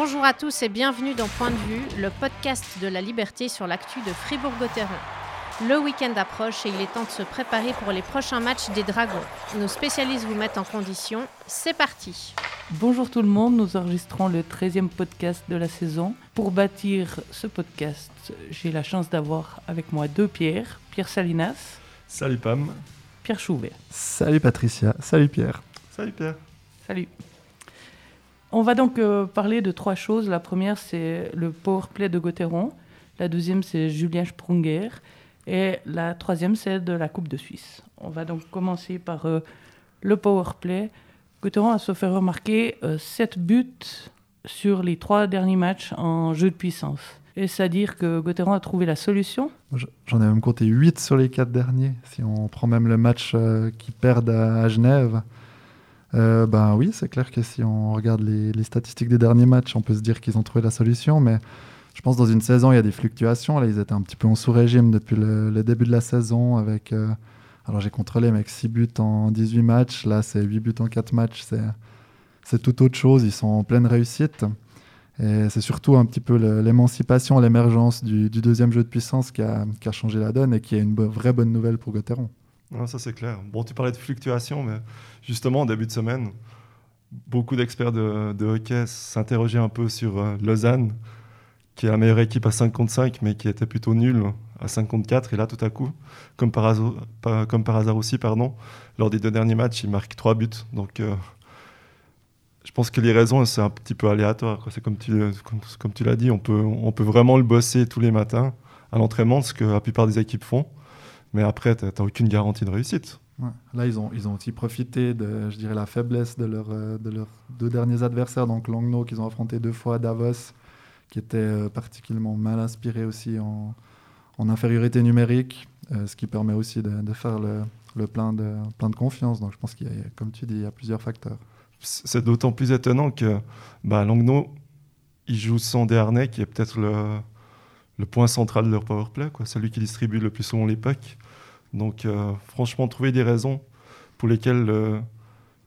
Bonjour à tous et bienvenue dans Point de vue, le podcast de la liberté sur l'actu de Fribourg-Gotteron. Le week-end approche et il est temps de se préparer pour les prochains matchs des Dragons. Nos spécialistes vous mettent en condition. C'est parti. Bonjour tout le monde, nous enregistrons le 13e podcast de la saison. Pour bâtir ce podcast, j'ai la chance d'avoir avec moi deux Pierre, Pierre Salinas. Salut Pam. Pierre Chouvet. Salut Patricia. Salut Pierre. Salut Pierre. Salut. On va donc euh, parler de trois choses. La première, c'est le powerplay de Gauthieron. La deuxième, c'est Julien Sprunger. Et la troisième, c'est de la Coupe de Suisse. On va donc commencer par euh, le powerplay. Gauthieron a se fait remarquer euh, 7 buts sur les trois derniers matchs en jeu de puissance. Est-ce à dire que Gauthieron a trouvé la solution? J'en ai même compté 8 sur les quatre derniers. Si on prend même le match euh, qu'ils perdent à Genève, ben oui, c'est clair que si on regarde les, statistiques des derniers matchs, on peut se dire qu'ils ont trouvé la solution. Mais je pense que dans une saison, il y a des fluctuations. Là, ils étaient un petit peu en sous-régime depuis le, début de la saison. Avec, euh, alors j'ai contrôlé, avec 6 buts en 18 matchs. Là, c'est 8 buts en 4 matchs. C'est tout autre chose. Ils sont en pleine réussite. C'est surtout un petit peu l'émancipation, l'émergence du, du, deuxième jeu de puissance qui a, qui a, changé la donne et qui est une vraie bonne nouvelle pour Gauthieron. Non, ça c'est clair. Bon, tu parlais de fluctuation, mais justement, en début de semaine, beaucoup d'experts de, hockey s'interrogeaient un peu sur euh, Lausanne, qui est la meilleure équipe à 5 contre 5, mais qui était plutôt nulle à 5 contre 4. Et là, tout à coup, comme par hasard, par hasard aussi, lors des deux derniers matchs, ils marquent 3 buts. Donc, euh, je pense que les raisons, c'est un petit peu aléatoire. C'est comme tu, tu l'as dit, on peut, on peut vraiment le bosser tous les matins à l'entraînement, ce que la plupart des équipes font. Mais après, tu n'as aucune garantie de réussite. Ouais. Là, ils ont, ils ont aussi profité de, je dirais, la faiblesse de, leur, de leurs deux derniers adversaires, donc Langnau, qu'ils ont affronté deux fois, Davos, qui était euh, particulièrement mal inspiré aussi en, en infériorité numérique, euh, ce qui permet aussi de, de faire le, le, plein, de, plein de confiance. Donc je pense qu'il y a, comme tu dis, il y a plusieurs facteurs. C'est d'autant plus étonnant que bah, Langnau, ils jouent sans Desharnais, qui est peut-être le, le point central de leur powerplay, quoi, celui qui distribue le plus souvent les pucks. Donc, euh, franchement, trouver des raisons pour lesquelles le,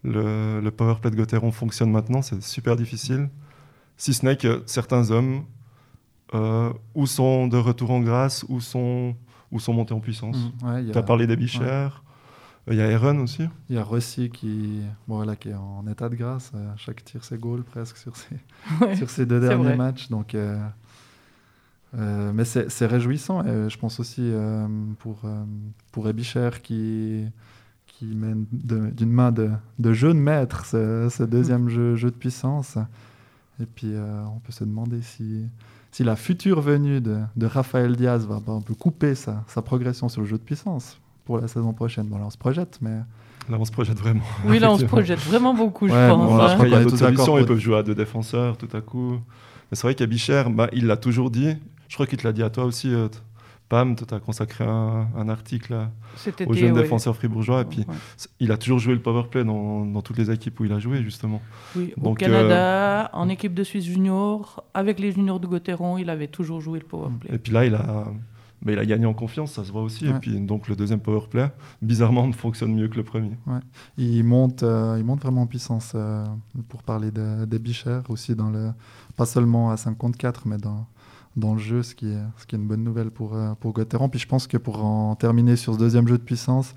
le, le powerplay de Gauthieron fonctionne maintenant, c'est super difficile. Si ce n'est que certains hommes euh, ou sont de retour en grâce ou sont, ou sont montés en puissance. Mmh, ouais, tu as parlé des Bichères. Il ouais. y a Aaron aussi. Il y a Rossi qui, bon, voilà, qui est en état de grâce. À chaque tir, c'est goal presque sur ses, ouais, sur ces deux derniers vrai. matchs. Donc, euh, euh, mais c'est réjouissant. Et je pense aussi euh, pour, euh, pour Ebicher qui, qui mène d'une main de, de jeu de maître ce, ce deuxième mmh. jeu, jeu, de puissance. Et puis on peut se demander si, si la future venue de, de Raphaël Diaz va un peu couper sa, sa, progression sur le jeu de puissance pour la saison prochaine. Bon, là, on se projette, mais. Là, on se projette vraiment. Oui, là, on se projette vraiment beaucoup, ouais, je pense. Bon, après, il y a d'autres solutions. Ils peuvent jouer à deux défenseurs tout à coup. Mais c'est vrai qu'Abicher, bah, il l'a toujours dit. Je crois qu'il te l'a dit à toi aussi, euh, Pam. Tu as consacré un, un article aux jeunes ouais. défenseurs fribourgeois. Et puis, ouais. il a toujours joué le powerplay dans, dans, toutes les équipes où il a joué, justement. Oui, Donc, au Canada, euh... en équipe de Suisse junior, avec les juniors de Gauthieron, il avait toujours joué le powerplay. Et puis là, il a, mais il a gagné en confiance, ça se voit aussi. Ouais. Et puis, donc, le deuxième powerplay, bizarrement, fonctionne mieux que le premier. Ouais. Il, monte, euh, il monte vraiment en puissance euh, pour parler de, des Bichères, aussi, dans le, pas seulement à 54, mais dans dans le jeu, ce qui est, une bonne nouvelle pour, euh, pour Gauthieron. Puis je pense que pour en terminer sur ce deuxième jeu de puissance,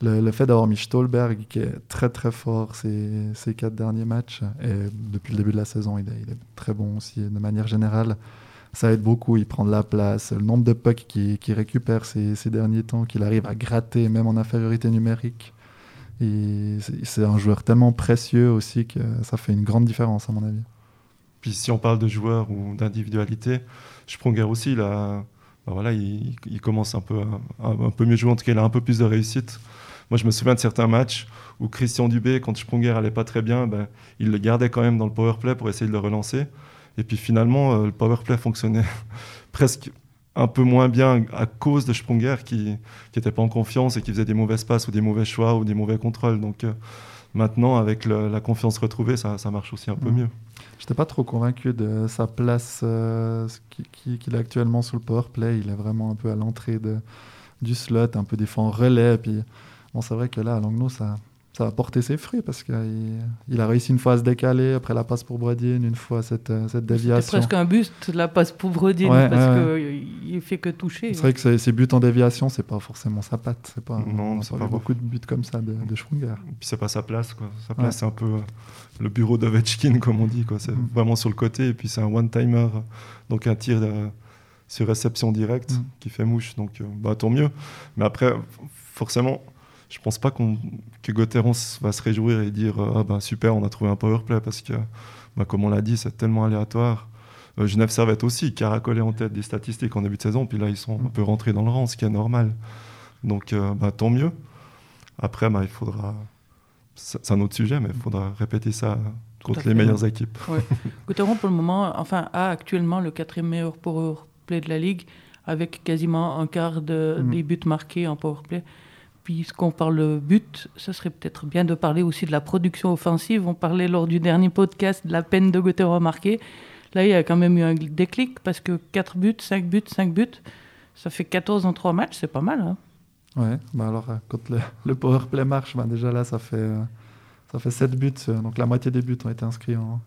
le, fait d'avoir mis Stolberg, qui est très très fort ces, ces quatre derniers matchs, et depuis le début de la saison, il est, très bon aussi de manière générale. Ça aide beaucoup, il prend de la place. Le nombre de pucks qu'il qui récupère ces, ces, derniers temps, qu'il arrive à gratter, même en infériorité numérique. C'est un joueur tellement précieux aussi que ça fait une grande différence, à mon avis. Puis si on parle de joueurs ou d'individualité, Sprunger aussi, là, ben voilà, il, il, commence un peu, un, un, peu mieux jouer, en tout cas il a un peu plus de réussite. Moi je me souviens de certains matchs où Christian Dubé, quand Sprunger allait pas très bien, ben, il le gardait quand même dans le powerplay pour essayer de le relancer. Et puis finalement, euh, le powerplay fonctionnait presque un peu moins bien à cause de Sprunger qui n'était pas en confiance et qui faisait des mauvaises passes ou des mauvais choix ou des mauvais contrôles. Donc euh, maintenant, avec le, la confiance retrouvée, ça, ça, marche aussi un peu mmh. mieux. Je n'étais pas trop convaincu de sa place euh, qu'il qu est actuellement sous le powerplay. Il est vraiment un peu à l'entrée du slot, un peu des fois relais. Puis, bon, c'est vrai que là, à ça, ça a porté ses fruits parce qu'il il a réussi une fois à se décaler, après la passe pour Brodin, une fois cette, euh, cette déviation. C'est presque un buste, la passe pour Brodin, parce qu'il ne fait que toucher. C'est vrai que ces buts en déviation, c'est pas forcément sa patte. C'est pas, non, c'est pas beaucoup de buts comme ça de, de Schwunger. Et puis c'est pas sa place. Quoi. Sa place, c'est un peu le bureau d'Ovechkin, comme on dit. Quoi. C'est mm. vraiment sur le côté, et puis c'est un one-timer, donc un tir de, sur réception directe mm. qui fait mouche. Donc euh, bah, tant mieux. Mais après, forcément je pense pas qu'on que Gauthieron va se réjouir et dire ah bah super on a trouvé un power play parce que bah, comme on l'a dit c'est tellement aléatoire. Euh, Genève Servette aussi caracolé en tête des statistiques en début de saison puis là ils sont un peu rentrés dans le rang ce qui est normal. Donc euh, bah, tant mieux. Après bah, il faudra c'est un autre sujet mais il faudra répéter ça contre les meilleures équipes. Ouais. Gauthieron pour le moment enfin a actuellement le quatrième meilleur power play de la ligue avec quasiment un quart de, mm. des buts marqués en power play puisqu'on parle but, ce serait peut-être bien de parler aussi de la production offensive. On parlait lors du dernier podcast de la peine de Gauthier marqué. Là, il y a quand même eu un déclic parce que 4 buts, 5 buts, 5 buts, ça fait 14 en 3 matchs, c'est pas mal. Hein ouais, bah alors euh, quand le, le power play marche, bah déjà là, ça fait, euh, ça fait 7 buts. Euh, donc la moitié des buts ont été inscrits en,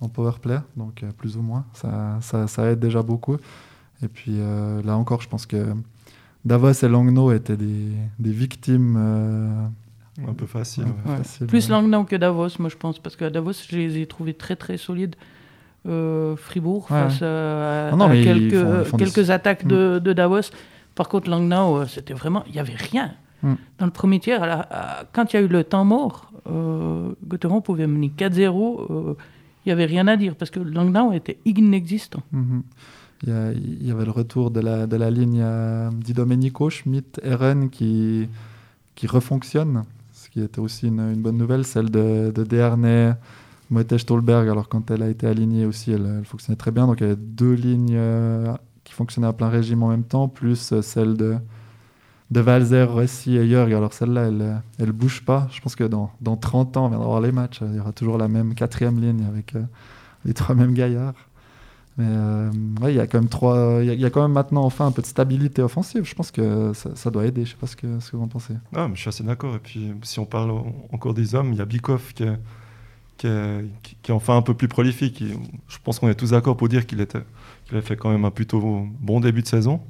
en power play, donc plus ou moins. Ça, ça, ça, aide déjà beaucoup. Et puis là encore, je pense que Davos et Langnau étaient des, des victimes. Euh, un peu facile. Plus Langnau que Davos, moi je pense, parce que Davos, je les ai trouvés très très solides. Euh, Fribourg, face à, ah quelques, quelques attaques mm. de, de, Davos. Par contre, Langnau, euh, c'était vraiment. Il n'y avait rien. Mm. Dans le premier tiers, quand il y a eu le temps mort, euh, pouvait mener 4-0. Il n'y avait rien à dire parce que Langnau était inexistant. Mm-hmm. Il y, avait le retour de la, de la ligne euh, Di Domenico, Schmidt, Eren qui, qui refonctionne, ce qui était aussi une, bonne nouvelle. Celle de, de Dernay, Moete Stolberg, alors quand elle a été alignée aussi, elle, fonctionnait très bien. Donc il y avait deux lignes euh, qui fonctionnaient à plein régime en même temps, plus euh, celle de, de Valzer, Rossi et Jörg. Alors celle-là, elle ne bouge pas. Je pense que dans, dans 30 ans, on viendra voir les matchs. Il y aura toujours la même quatrième ligne avec les trois mêmes gaillards. Mais euh, ouais, il y a quand même trois. Il y, a quand même maintenant enfin un peu de stabilité offensive. Je pense que ça, doit aider. Je sais pas ce que, ce que vous en pensez. Ah, mais je suis assez d'accord. Et puis, si on parle encore des hommes, il y a Bikov qui est, qui, est, enfin un peu plus prolifique. je pense qu'on est tous d'accord pour dire qu'il a fait quand même un plutôt bon début de saison.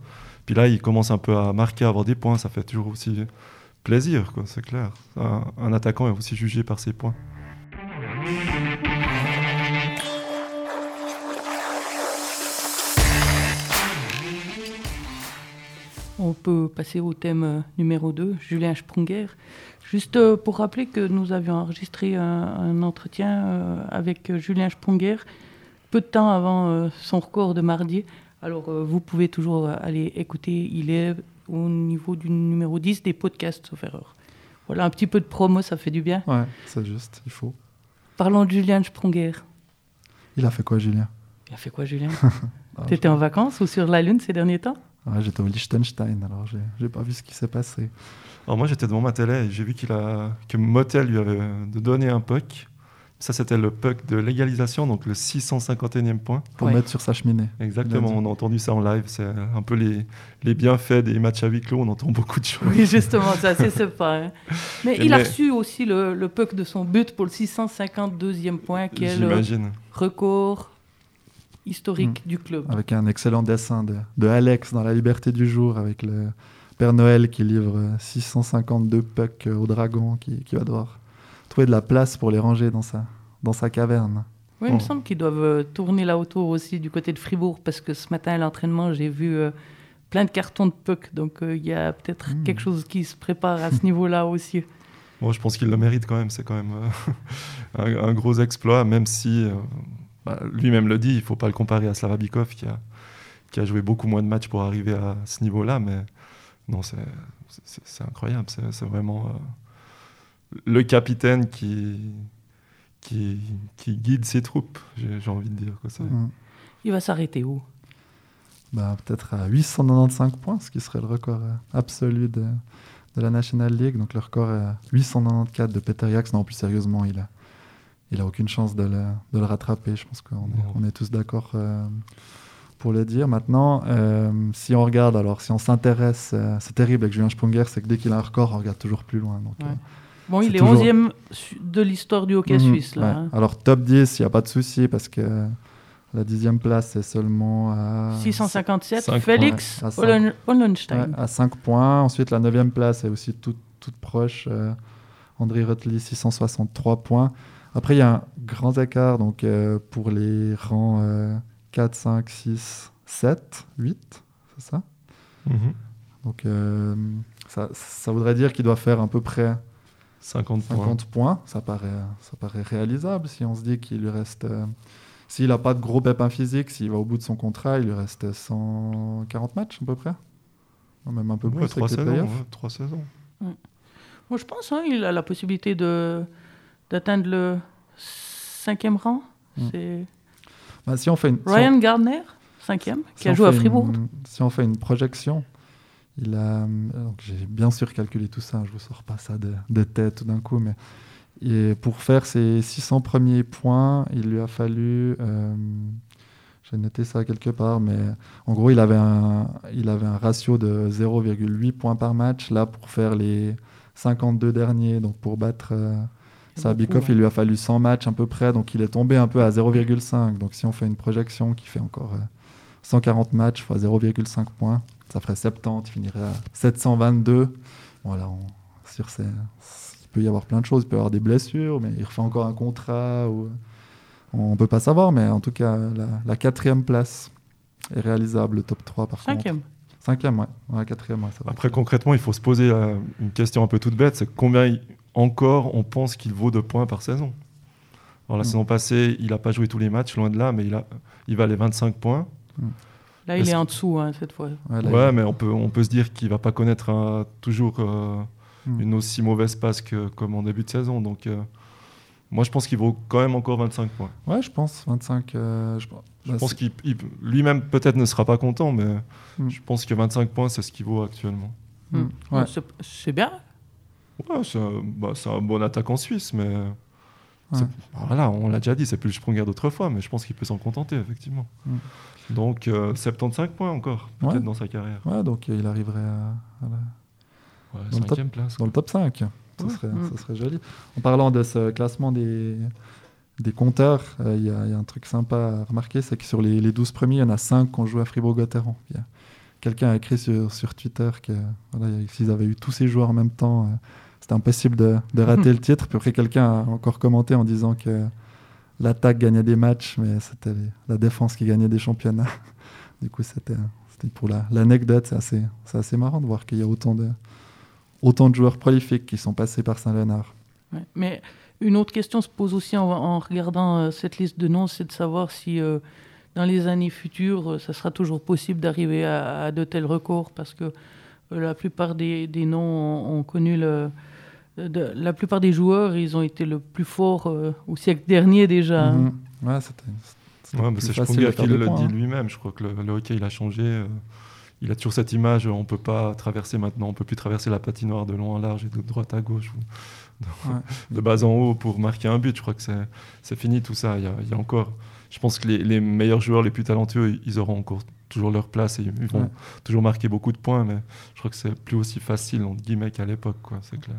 Puis là, il commence un peu à marquer, à avoir des points. Ça fait toujours aussi plaisir, quoi. C'est clair. Un attaquant est aussi jugé par ses points. On peut passer au thème euh, numéro 2, Julien Sprunger. Juste euh, pour rappeler que nous avions enregistré un, entretien euh, avec Julien Sprunger peu de temps avant son record de mardi. Alors vous pouvez toujours aller écouter, il est au niveau du numéro 10 des podcasts, sauf erreur. Voilà, un petit peu de promo, ça fait du bien. Ouais, c'est juste, il faut. Parlons de Julien Sprunger. Il a fait quoi, Julien? Il a fait quoi, Julien? Ah, Tu étais en vacances ou sur la Lune ces derniers temps? J'étais au Liechtenstein, alors j'ai pas vu ce qui s'est passé. Alors moi j'étais devant ma télé et j'ai vu qu'il a que Motel lui avait donné un puck. Ça c'était le puck de légalisation, donc le 651e point. Pour mettre sur sa cheminée. Exactement, on a entendu ça en live. C'est un peu les, les, bienfaits des matchs à huis clos, on entend beaucoup de choses. Oui, justement, c'est assez sympa. Hein. Mais il a reçu aussi le, le, puck de son but pour le 652e point, qui est le record historique mm. du club. Avec un excellent dessin de, de, Alex dans La Liberté du Jour, avec le Père Noël qui livre 652 pucks au dragon, qui, qui, va devoir trouver de la place pour les ranger dans sa, dans sa caverne. Oui, il me semble qu'ils doivent euh, tourner là autour aussi du côté de Fribourg, parce que ce matin à l'entraînement, j'ai vu euh, plein de cartons de pucks, donc euh, il y a peut-être mm. quelque chose qui se prépare à ce niveau-là aussi. Bon, je pense qu'il le mérite quand même, c'est quand même un, un, gros exploit, même si bah, lui-même le dit, il ne faut pas le comparer à Slavabikov qui a, qui a joué beaucoup moins de matchs pour arriver à ce niveau-là, mais non, c'est incroyable. C'est vraiment euh, le capitaine qui, qui, qui, guide ses troupes, j'ai envie de dire. Quoi, mmh. Il va s'arrêter où? Bah, Peut-être à 895 points, ce qui serait le record euh, absolu de, de la National League. Donc le record est 894 de Peter Jaks. Non, plus sérieusement, il a il a aucune chance de le, de le rattraper. Je pense qu'on est, on est, tous d'accord euh, pour le dire. Maintenant, euh, si on regarde, alors si on s'intéresse, euh, c'est terrible avec Julien Sprunger, c'est que dès qu'il a un record, on regarde toujours plus loin. Donc, Bon, il est toujours- 11e su- de l'histoire du hockey Mhm, suisse. Là, ouais. hein. Alors top 10, il n'y a pas de souci parce que la dixième place c'est seulement à 657, Cinq Félix Hollenstein. Ouais, à 5 points. Ensuite, la 9 place est aussi toute, toute proche. euh, André Rotli, 663 points. Après, il y a un grand écart donc, euh, pour les rangs euh, 4, 5, 6, 7, 8, c'est ça? Mhm. Donc, euh, ça, ça voudrait dire qu'il doit faire à peu près 50 points. 50 points. Ça paraît, ça paraît réalisable si on se dit qu'il lui reste. euh, s'il n'a pas de gros pépins physiques, s'il va au bout de son contrat, il lui reste 140 matchs à peu près. Non, Même un peu Ouais, plus. trois avec les saisons. playoffs. ouais, trois saisons. Moi, je pense hein, il a la possibilité de d'atteindre le cinquième rang. Mm. C'est Bah, si on fait une, si on- Ryan Gardner, cinquième, si qui a joué à Fribourg. une- si on fait une projection, il a. euh, J'ai bien sûr calculé tout ça, je vous sors pas ça de, de tête tout d'un coup, mais et pour faire ses 600 premiers points, il lui a fallu. euh, j'ai noté ça quelque part, mais en gros, il avait un, il avait un ratio de 0,8 points par match. Là, pour faire les 52 derniers, donc pour battre euh, Sabikov, beaucoup, il lui a fallu 100 matchs à peu près, donc il est tombé un peu à 0,5. Donc si on fait une projection qui fait encore euh, 140 matchs fois 0,5 points, ça ferait 70, il finirait à 722. Voilà, on- sur ces, il peut y avoir plein de choses, il peut y avoir des blessures, mais il refait encore un contrat. Ou, on peut pas savoir, mais en tout cas, la, la quatrième place est réalisable, le top 3 par contre. Cinquième. Ouais. Ouais, quatrième. Après, concrètement, il faut se poser euh, une question un peu toute bête c'est combien il- encore on pense qu'il vaut de points par saison? Alors, la Mm. saison passée, il n'a pas joué tous les matchs, loin de là, mais il, a, il va les 25 points. Là, il est en dessous hein, cette fois. Ouais, là, ouais, il- mais on peut, on peut se dire qu'il va pas connaître euh, toujours euh, Mm. une aussi mauvaise passe que comme en début de saison. Donc, euh, moi, je pense qu'il vaut quand même encore 25 points. Ouais, je pense, 25. euh, je, Je bah, pense qu'il il- lui-même peut-être ne sera pas content, mais Mm. je pense que 25 points, c'est ce qu'il vaut actuellement. Mm. Mm. Ouais. C'est- bien. Ouais, c'est un, bah, c'est un bon attaquant suisse, mais Ouais. bah, voilà, on l'a déjà dit, c'est plus le Sprunger d'autrefois, mais je pense qu'il peut s'en contenter, effectivement. Mm. Donc, euh, 75 points encore, peut-être Ouais. dans sa carrière. Ouais, donc euh, il arriverait à- à la- Ouais, Dans le cinquième place. dans le top 5. Ça, Ouais. serait, Mm. ça serait joli. En parlant de ce classement des, des compteurs, euh, il y, a il y a un truc sympa à remarquer, c'est que sur les, les 12 premiers, il y en a 5 qui ont joué à Fribourg-Gotteron. Quelqu'un a écrit sur, sur Twitter que voilà, s'ils avaient eu tous ces joueurs en même temps, euh, c'était impossible de, de rater le titre. Puis après, quelqu'un a encore commenté en disant que l'attaque gagnait des matchs, mais c'était la défense qui gagnait des championnats. Du coup, c'était pour la- l'anecdote. C'est assez, marrant de voir qu'il y a autant de, autant de joueurs prolifiques qui sont passés par Saint-Léonard. Ouais. Mais une autre question se pose aussi en, en regardant euh, cette liste de noms, c'est de savoir si euh, dans les années futures, euh, ça sera toujours possible d'arriver à, à de tels records, parce que euh, la plupart des, des noms ont, ont connu le... de- la plupart des joueurs, ils ont été le plus forts euh, au siècle dernier déjà. Mhm. Ouais, c'était. Ouais, plus c'est facile Sprunger de faire qui le points, dit hein. lui-même. Je crois que le, le hockey, il a changé. euh, il a toujours cette image, on peut pas traverser maintenant, on peut plus traverser la patinoire de long en large et de droite à gauche ou de, Ouais. de bas en haut pour marquer un but. Je crois que c'est fini tout ça. Il y a, il y a encore, je pense que les, les meilleurs joueurs, les plus talentueux, ils auront encore toujours leur place et ils vont Ouais. toujours marquer beaucoup de points. Mais je crois que c'est plus aussi facile entre guillemets qu'à l'époque, quoi. C'est clair.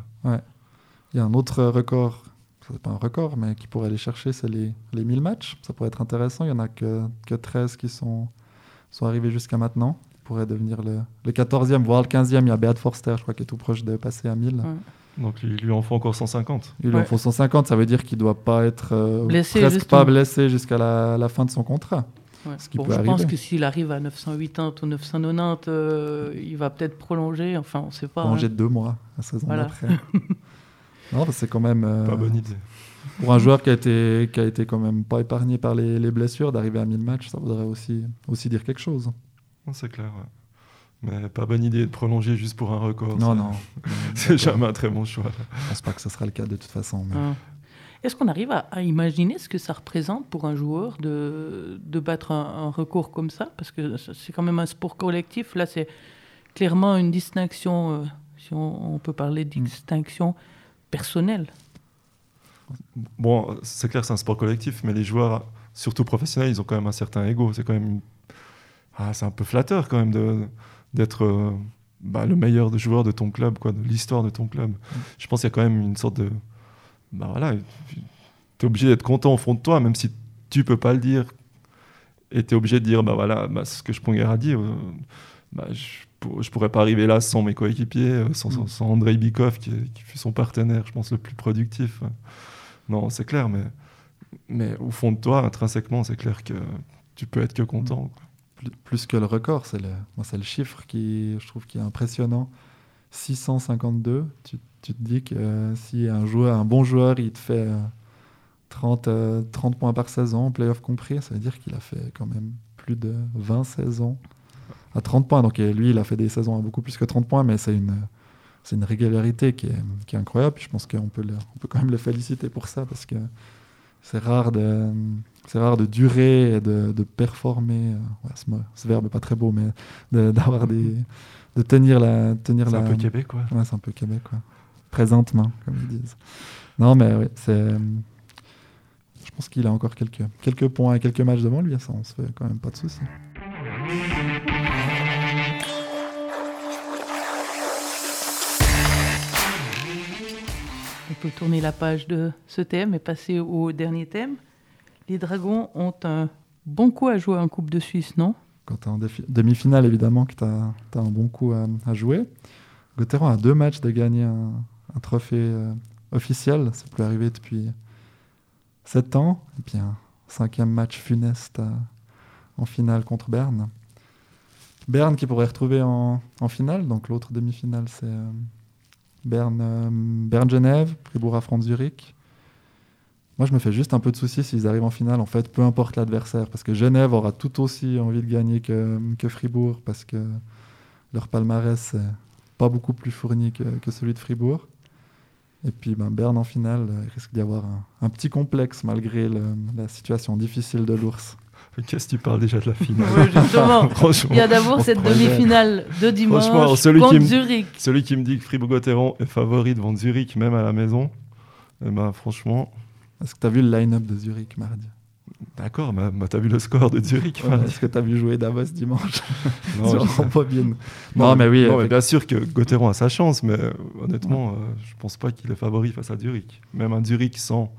Il y a un autre record, c'est pas un record, mais qui pourrait aller chercher, c'est les, les 1000 matchs. Ça pourrait être intéressant. Il y en a que, que 13 qui sont, sont arrivés jusqu'à maintenant. Il pourrait devenir le, le 14e, voire le 15e. Il y a Beat Forster, je crois, qui est tout proche de passer à 1000. Ouais. Donc lui, lui en faut encore 150. Il lui en faut 150, ça veut dire qu'il doit pas être euh, Blessé, presque justement. pas blessé jusqu'à la, la fin de son contrat. Ouais. Ce qui Bon, peut je pense arriver. que s'il arrive à 980 ou 990, euh, il va peut-être prolonger. Enfin, on ne sait pas. Prolongé hein. de deux mois la saison Voilà. d'après. non, c'est quand même euh, Pas bonne idée. pour un joueur qui a été qui a été quand même pas épargné par les, les blessures d'arriver à 1000 matchs, ça voudrait aussi aussi dire quelque chose. C'est clair. ouais. Mais pas bonne idée de prolonger juste pour un record. Non, ça- non. C'est jamais un très bon choix. Je pense pas que ce sera le cas de toute façon. mais- Hein. Est-ce qu'on arrive à, à imaginer ce que ça représente pour un joueur de, de battre un, un record comme ça? Parce que c'est quand même un sport collectif. Là, c'est clairement une distinction, euh, si on, on peut parler de distinction personnelle. Bon, c'est clair c'est un sport collectif, mais les joueurs, surtout professionnels, ils ont quand même un certain ego. C'est quand même, ah, c'est un peu flatteur quand même de d'être euh, bah, le meilleur joueur de ton club, quoi, de l'histoire de ton club. Je pense qu'il y a quand même une sorte de. Bah voilà, tu es obligé d'être content au fond de toi, même si tu peux pas le dire. Et tu es obligé de dire, bah voilà, bah, ce que je Sponger a dit, euh, bah, je, pour- je pourrais pas arriver là sans mes coéquipiers, euh, sans, sans, Mm. sans Andrei Bikov, qui, qui fut son partenaire, je pense, le plus productif. Non, c'est clair, mais, mais au fond de toi, intrinsèquement, c'est clair que tu peux être que content. quoi. Plus, que le record, c'est le, moi, c'est le chiffre qui, je trouve, qui est impressionnant. 652. Tu, tu te dis que euh, si un joueur, un bon joueur, il te fait euh, 30, euh, 30 points par saison, playoff compris, ça veut dire qu'il a fait quand même plus de 20 saisons à 30 points. Donc lui, il a fait des saisons à beaucoup plus que 30 points, mais c'est une, c'est une régularité qui est, qui est incroyable. Je pense qu'on peut, on peut quand même le féliciter pour ça parce que c'est rare de, c'est rare de durer et de, de performer. euh, ouais, ce, verbe est pas très beau, mais de- d'avoir des, de tenir la, tenir C'est la. un peu québécois. Ouais, c'est un peu québécois. Présentement, comme ils disent. Non, mais oui, c'est. Je pense qu'il a encore quelques, quelques points et quelques matchs devant lui. Ça, on se fait quand même pas de soucis. Peut tourner la page de ce thème et passer au dernier thème. Les Dragons ont un bon coup à jouer en Coupe de Suisse, non? Quand tu es en demi-finale, évidemment, que tu as, un bon coup à, jouer. Gauthieron a deux matchs de gagner un, trophée euh, officiel. C'est plus arrivé depuis sept ans. Et puis un cinquième match funeste à- en finale contre Berne. Berne qui pourrait retrouver en, en finale. Donc l'autre demi-finale, c'est euh, Berne, euh, Berne-Genève, Fribourg à Zurich. Moi, je me fais juste un peu de soucis s'ils arrivent en finale, en fait, peu importe l'adversaire, parce que Genève aura tout aussi envie de gagner que, Fribourg, parce que leur palmarès, c'est pas beaucoup plus fourni que, celui de Fribourg. Et puis, ben, Berne en finale, il risque d'y avoir un, petit complexe malgré la situation difficile de l'ours. Qu'est-ce que tu parles déjà de la finale Oui, justement. Il y a d'abord cette demi-finale de dimanche Franchement, celui contre qui me- Zurich. Celui qui me dit que Fribourg-Gotteron est favori devant Zurich, même à la maison, eh ben, franchement, Est-ce que tu as vu le line-up de Zurich mardi? D'accord, mais mais t'as vu le score de Zurich Ouais, Est-ce que tu as vu jouer Davos dimanche? Non, sur Non, mais oui. non, mais effectivement. bien sûr que Gotteron a sa chance, mais euh, honnêtement, euh, je pense pas qu'il est favori face à Zurich. Même un Zurich sans,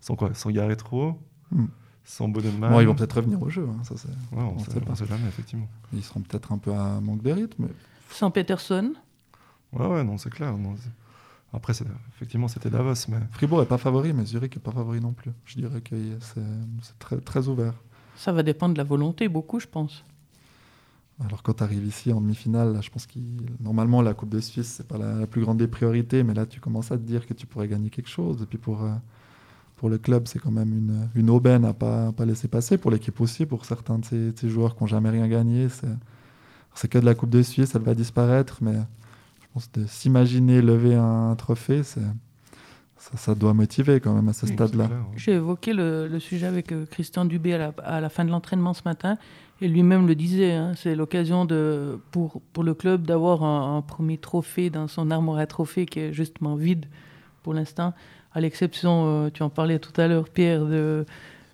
sans quoi? Sans Garretro, Hmm. Sans Bodenman. Bon, ils vont peut-être revenir au jeu. hein, ça, c'est- Ouais, on, on sait, sait on pas. sait jamais, effectivement. Ils seront peut-être un peu à manque de rythme. mais Sans Peterson. Ouais, ouais, non, c'est clair. non, Après, effectivement, c'était Davos, mais Fribourg est pas favori, mais Zurich est pas favori non plus. Je dirais que c'est très, très ouvert. Ça va dépendre de la volonté, beaucoup, je pense. Alors quand tu arrives ici en demi-finale, là, je pense que normalement la Coupe de Suisse c'est pas la, la plus grande des priorités, mais là tu commences à te dire que tu pourrais gagner quelque chose. Et puis pour euh, pour le club c'est quand même une, une aubaine à pas pas laisser passer. Pour l'équipe aussi, pour certains de ces, de ces joueurs qui n'ont jamais rien gagné, c'est que de la Coupe de Suisse, elle va disparaître, mais je pense de s'imaginer lever un trophée, c'est ça, ça doit motiver quand même à ce stade-là. ouais. J'ai évoqué le, le sujet avec euh, Christian Dubé à la, à la fin de l'entraînement ce matin, et lui-même le disait, hein, c'est l'occasion de, pour, pour le club d'avoir un, un premier trophée dans son armoire à trophées qui est justement vide pour l'instant, à l'exception, euh, tu en parlais tout à l'heure, Pierre, de,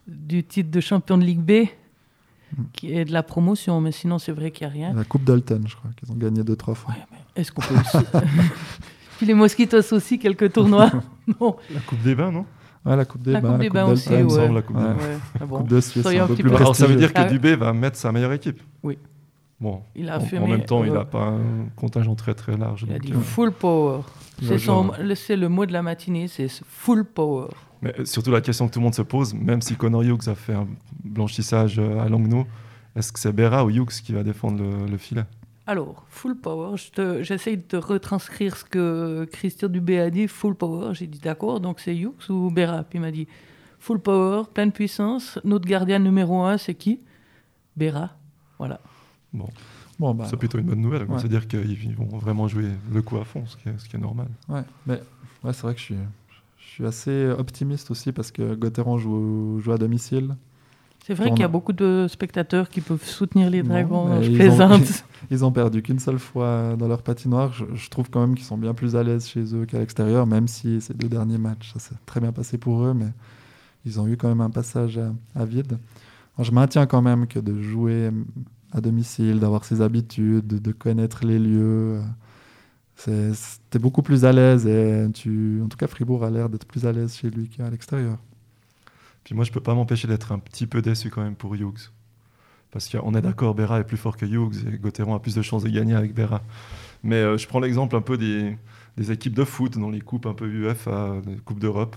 du titre de champion de Ligue B, Mm. qui est de la promotion, mais sinon c'est vrai qu'il n'y a rien. La Coupe Dalton, je crois, qu'ils ont gagné deux, trois fois. Ouais, est-ce qu'on peut aussi... Puis les Mosquitos aussi, quelques tournois Non, La Coupe des Bains, non? Ouais, la Coupe des La Bains, Coupe des Bains aussi, Il me ouais. semble, la Coupe des Ouais. Bains. ouais, ah bon. Coupe de Suisse, un un peu petit plus peu- Alors, ça veut dire que. Dubé va mettre sa meilleure équipe Oui. Bon, Il a en, en même temps, il euh, n'a pas un contingent très très large. Il a dit euh, full power. C'est genre. le- mot de la matinée, c'est ce full power. Mais euh, surtout la question que tout le monde se pose, même si Connor Hughes a fait un blanchissage euh, à Langnau, est-ce que c'est Berra ou Hughes qui va défendre le, le filet? Alors, full power, je j'essaye de te retranscrire ce que Christian Dubé a dit, full power. J'ai dit d'accord, donc c'est Hughes ou Berra? Puis il m'a dit full power, pleine puissance. Notre gardien numéro un, c'est qui? Berra. Voilà. Bon, Bon, bah, c'est plutôt une bonne nouvelle. Ouais. C'est-à-dire qu'ils ils vont vraiment jouer le coup à fond, ce qui est, ce qui est normal. Ouais, mais ouais, c'est vrai que je suis, je suis assez optimiste aussi parce que Gauthieron joue, joue à domicile. C'est vrai qu'il y a beaucoup de spectateurs qui peuvent soutenir les Non, Dragons. je ils ont- plaisante. Ils ont perdu qu'une seule fois dans leur patinoire. Je, je trouve quand même qu'ils sont bien plus à l'aise chez eux qu'à l'extérieur, même si ces deux derniers matchs, ça s'est très bien passé pour eux, mais ils ont eu quand même un passage à, à vide. Je maintiens quand même que de jouer à domicile, d'avoir ses habitudes, de, connaître les lieux. C'est- T'es beaucoup plus à l'aise et tu, en tout cas Fribourg a l'air d'être plus à l'aise chez lui qu'à l'extérieur. Puis moi, je peux pas m'empêcher d'être un petit peu déçu quand même pour Hughes. Parce qu'on est d'accord, Berra est plus fort que Hughes et Gauthieron a plus de chances de gagner avec Berra. Mais euh, je prends l'exemple un peu des, des équipes de foot dans les coupes un peu UEFA, les coupes d'Europe.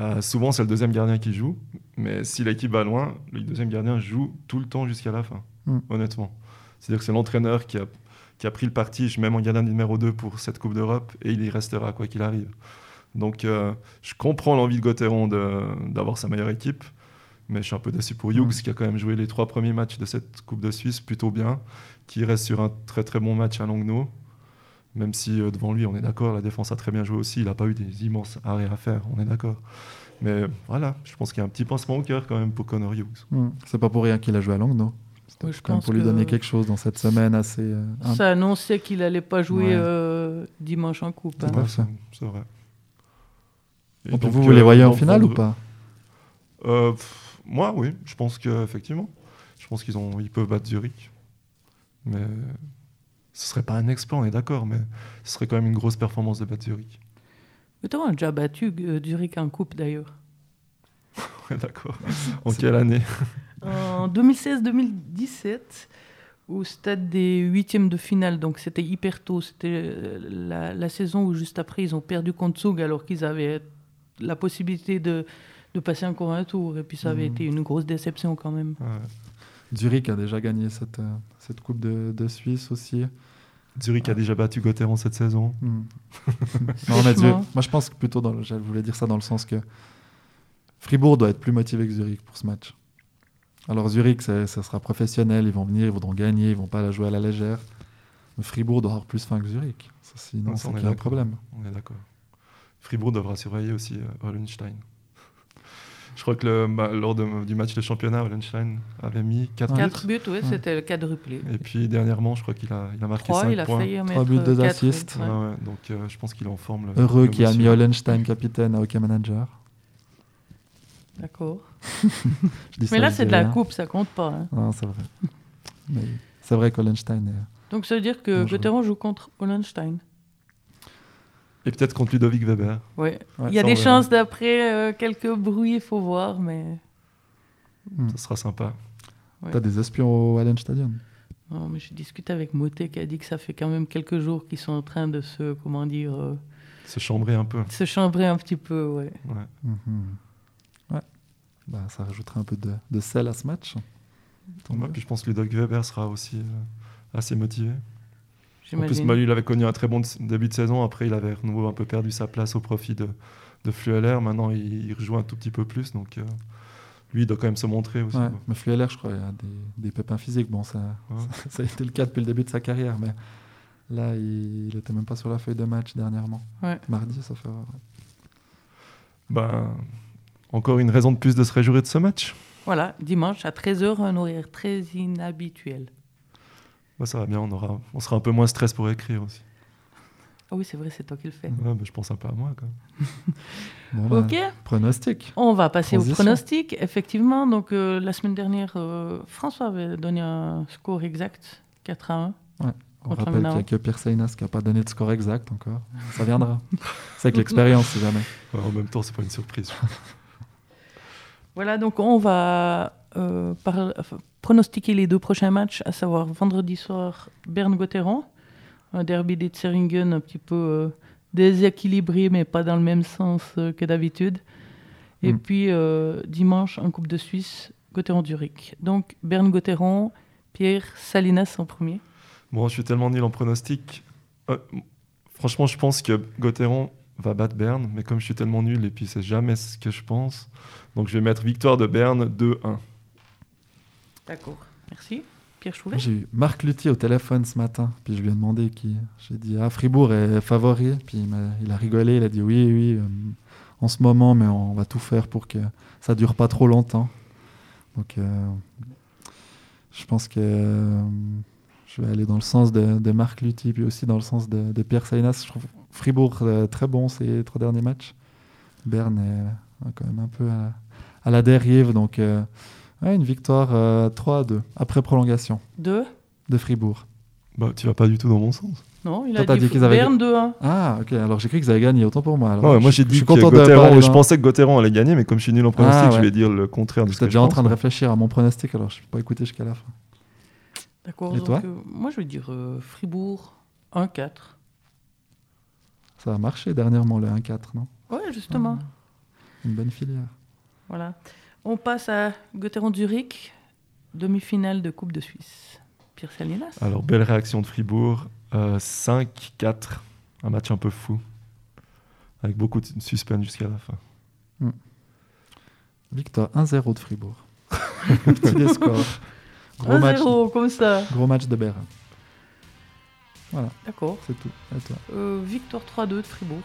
Euh, souvent, c'est le deuxième gardien qui joue. Mais si l'équipe va loin, le deuxième gardien joue tout le temps jusqu'à la fin, Mm. honnêtement. C'est-à-dire que c'est l'entraîneur qui a, qui a pris le parti, je mets mon gardien numéro 2 pour cette Coupe d'Europe et il y restera quoi qu'il arrive. Donc euh, je comprends l'envie de Gauthieron d'avoir sa meilleure équipe, mais je suis un peu déçu pour Hughes Mm. qui a quand même joué les trois premiers matchs de cette Coupe de Suisse plutôt bien, qui reste sur un très très bon match à Langnau. Même si euh, devant lui, on est d'accord, la défense a très bien joué aussi, il n'a pas eu des immenses arrêts à faire, on est d'accord. Mais voilà, je pense qu'il y a un petit pincement au cœur quand même pour Connor Hughes. Hmm. C'est pas pour rien qu'il a joué à Langnau. C'était Oui, pour lui que- donner quelque chose dans cette semaine assez. euh, Ça annonçait qu'il allait pas jouer Ouais. euh, dimanche en coupe. hein. C'est vrai. Et Donc, donc, vous, vous les euh, voyez en finale ou pas? Euh, pff, Moi, oui, je pense qu'effectivement. Je pense qu'ils ont, ils peuvent battre Zurich. Mais ce serait pas un exploit, on est d'accord, mais ce serait quand même une grosse performance de battre Zurich. Gauthieron a déjà battu euh, Zurich en coupe d'ailleurs. Ouais, d'accord. En quelle année En 2016-2017, au stade des huitièmes de finale, donc c'était hyper tôt. C'était euh, la, la saison où juste après ils ont perdu contre Zug alors qu'ils avaient la possibilité de, de passer encore un tour. Et puis ça avait Mhm. été une grosse déception quand même. Ouais. Zurich a déjà gagné cette, euh, cette Coupe de, de Suisse aussi. Zurich a déjà battu Gauthieron cette saison. Hmm. Non, mais moi, je pense que plutôt, dans le- je voulais dire ça dans le sens que Fribourg doit être plus motivé que Zurich pour ce match. Alors Zurich, ça sera professionnel, ils vont venir, ils voudront gagner, ils vont pas la jouer à la légère. Mais Fribourg doit avoir plus faim que Zurich. Ça, sinon, c'est on est qu'il y a un problème. On est d'accord. Fribourg devra surveiller aussi euh, Hollenstein. Je crois que le, bah, lors de- du match de championnat, Hollenstein avait mis 4 Ouais. 4 buts, oui, Ouais. c'était le quadruplé. Et puis dernièrement, je crois qu'il a, il a marqué 3, 5 il a points. failli en mettre Trois buts, deux quatre, assists. ouais. Ouais, ouais, donc euh, je pense qu'il est en forme. le- Heureux qui a mis. Hollenstein capitaine à Hockey Manager. D'accord. Mais là, c'est de la coupe, ça compte pas. hein. Non, c'est vrai. Mais c'est vrai qu'Hollenstein est... Donc ça veut dire que. Gauthieron joue contre Hollenstein. Et peut-être contre Ludovic Weber. Ouais, il y a des chances d'après euh, quelques bruits, il faut voir, mais... Hmm. Ça sera sympa. Ouais. T'as des espions au Hallenstadion? Non, mais j'ai discuté avec Moté qui a dit que ça fait quand même quelques jours qu'ils sont en train de se, comment dire, euh, Se chambrer un peu. se chambrer un petit peu, ouais. Ouais. Mhm. Bah, ça rajouterait un peu de, de sel à ce match. Tant Ouais, puis je pense que Ludovic Weber sera aussi euh, assez motivé. En plus. Malu, il avait connu un très bon début de saison. Après, il avait nouveau un peu perdu sa place au profit de, de Flueller. Maintenant, il, il rejoue un tout petit peu plus. Donc, euh, lui, il doit quand même se montrer aussi. Ouais, mais Flueller, je crois, il a des, des pépins physiques. Bon, ça, Ouais. ça, ça a été le cas depuis le début de sa carrière, mais là, il, il était même pas sur la feuille de match dernièrement. Ouais. Mardi, ça fait. Ben, encore une raison de plus de se réjouir de ce match. Voilà, dimanche à 13h, un horaire très inhabituel. Bah, ça va bien, on, aura, on sera un peu moins stress pour écrire aussi. Ah oui, c'est vrai, c'est toi qui le fais. Ouais, mais je pense un peu à moi quand même. Bon, bah, Ok, Pronostic. on va passer au pronostic. Effectivement, donc euh, la semaine dernière, euh, François avait donné un score exact, 4 à 1. On rappelle qu'il n'y a que Pierre Seinas qui n'a pas donné de score exact encore. Ça viendra. C'est avec l'expérience, si jamais. Ouais, en même temps, c'est pas une surprise. Voilà, donc on va euh, par- enfin, pronostiquer les deux prochains matchs, à savoir vendredi soir Berne-Gotteron, un derby des Zeringen un petit peu euh, déséquilibré, mais pas dans le même sens euh, que d'habitude. Et Mm. puis dimanche, en Coupe de Suisse, Gotteron-Zurich. Donc Berne-Gotteron, Pierre Salinas en premier. Bon, je suis tellement nul en pronostic. Franchement, je pense que Gauthieron va battre Berne, mais comme je suis tellement nul et puis c'est jamais ce que je pense, donc je vais mettre victoire de Berne 2-1. D'accord. Merci. Pierre Chouvet. J'ai eu Marc Luthier au téléphone ce matin, puis je lui ai demandé qui. J'ai dit Ah, Fribourg est favori, puis il, m'a- il a rigolé, il a dit Oui, oui, euh, en ce moment, mais on va tout faire pour que ça dure pas trop longtemps. Donc, euh, je pense que euh, je vais aller dans le sens de, de Marc Luthier, puis aussi dans le sens de, de Pierre Sainas. Je trouve Fribourg euh, très bon ces trois derniers matchs. Berne est euh, quand même un peu à, à la dérive, donc. euh, Ouais, une victoire euh, 3 à 2, après prolongation, Deux de Fribourg. Bah, tu vas pas du tout dans mon sens. Non, il Toi, a dit, dit qu'ils avaient- Berne 2-1. Ah, ok, alors j'ai cru qu'ils avaient gagné, autant pour moi. Alors, Ouais, moi je- j'ai je dit suis que content de Gauthieron- parler je pensais que Gauthieron allait gagner, mais comme je suis nul en pronostic, Ah, je ouais. vais dire le contraire J'étais déjà je en train de réfléchir à mon pronostic, alors je ne pas écouté jusqu'à la fin. D'accord. Et donc, toi euh, Moi, je vais dire euh, Fribourg 1-4. Ça a marché dernièrement, le 1-4, non? Ouais, justement. Une bonne filière. Voilà. On passe à Göttingen-Zurich, demi-finale de Coupe de Suisse. Pierre Salinas Alors, belle réaction de Fribourg. euh, 5-4. Un match un peu fou. Avec beaucoup de suspense jusqu'à la fin. Victoire 1-0 de Fribourg. Petit des scores. Gros match, 1-0, comme ça. gros match de Berne. D'accord. C'est tout. Toi Euh, victoire 3-2 de Fribourg.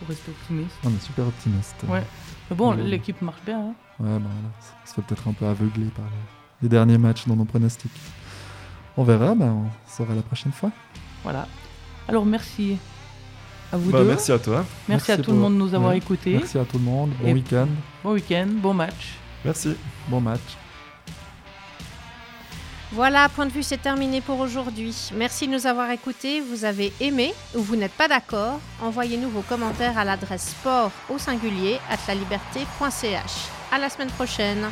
Faut rester optimiste. On est super optimiste. Ouais. Mais bon, Ouais. l'équipe marche bien. hein. Ouais, bah voilà. On se fait peut-être un peu aveugler par les, les derniers matchs dans nos pronostics. On verra, bah, on saura la prochaine fois. Voilà. Alors, merci à vous Bah, deux. merci à toi. Merci, à tout le pour- monde de nous avoir Ouais. écoutés. Merci à tout le monde. Bon Et- week-end. Bon week-end, bon match. Merci. Bon match. Voilà, point de vue, c'est terminé pour aujourd'hui. Merci de nous avoir écoutés. Vous avez aimé ou vous n'êtes pas d'accord Envoyez-nous vos commentaires à l'adresse sport au singulier at la liberté.ch. À la semaine prochaine.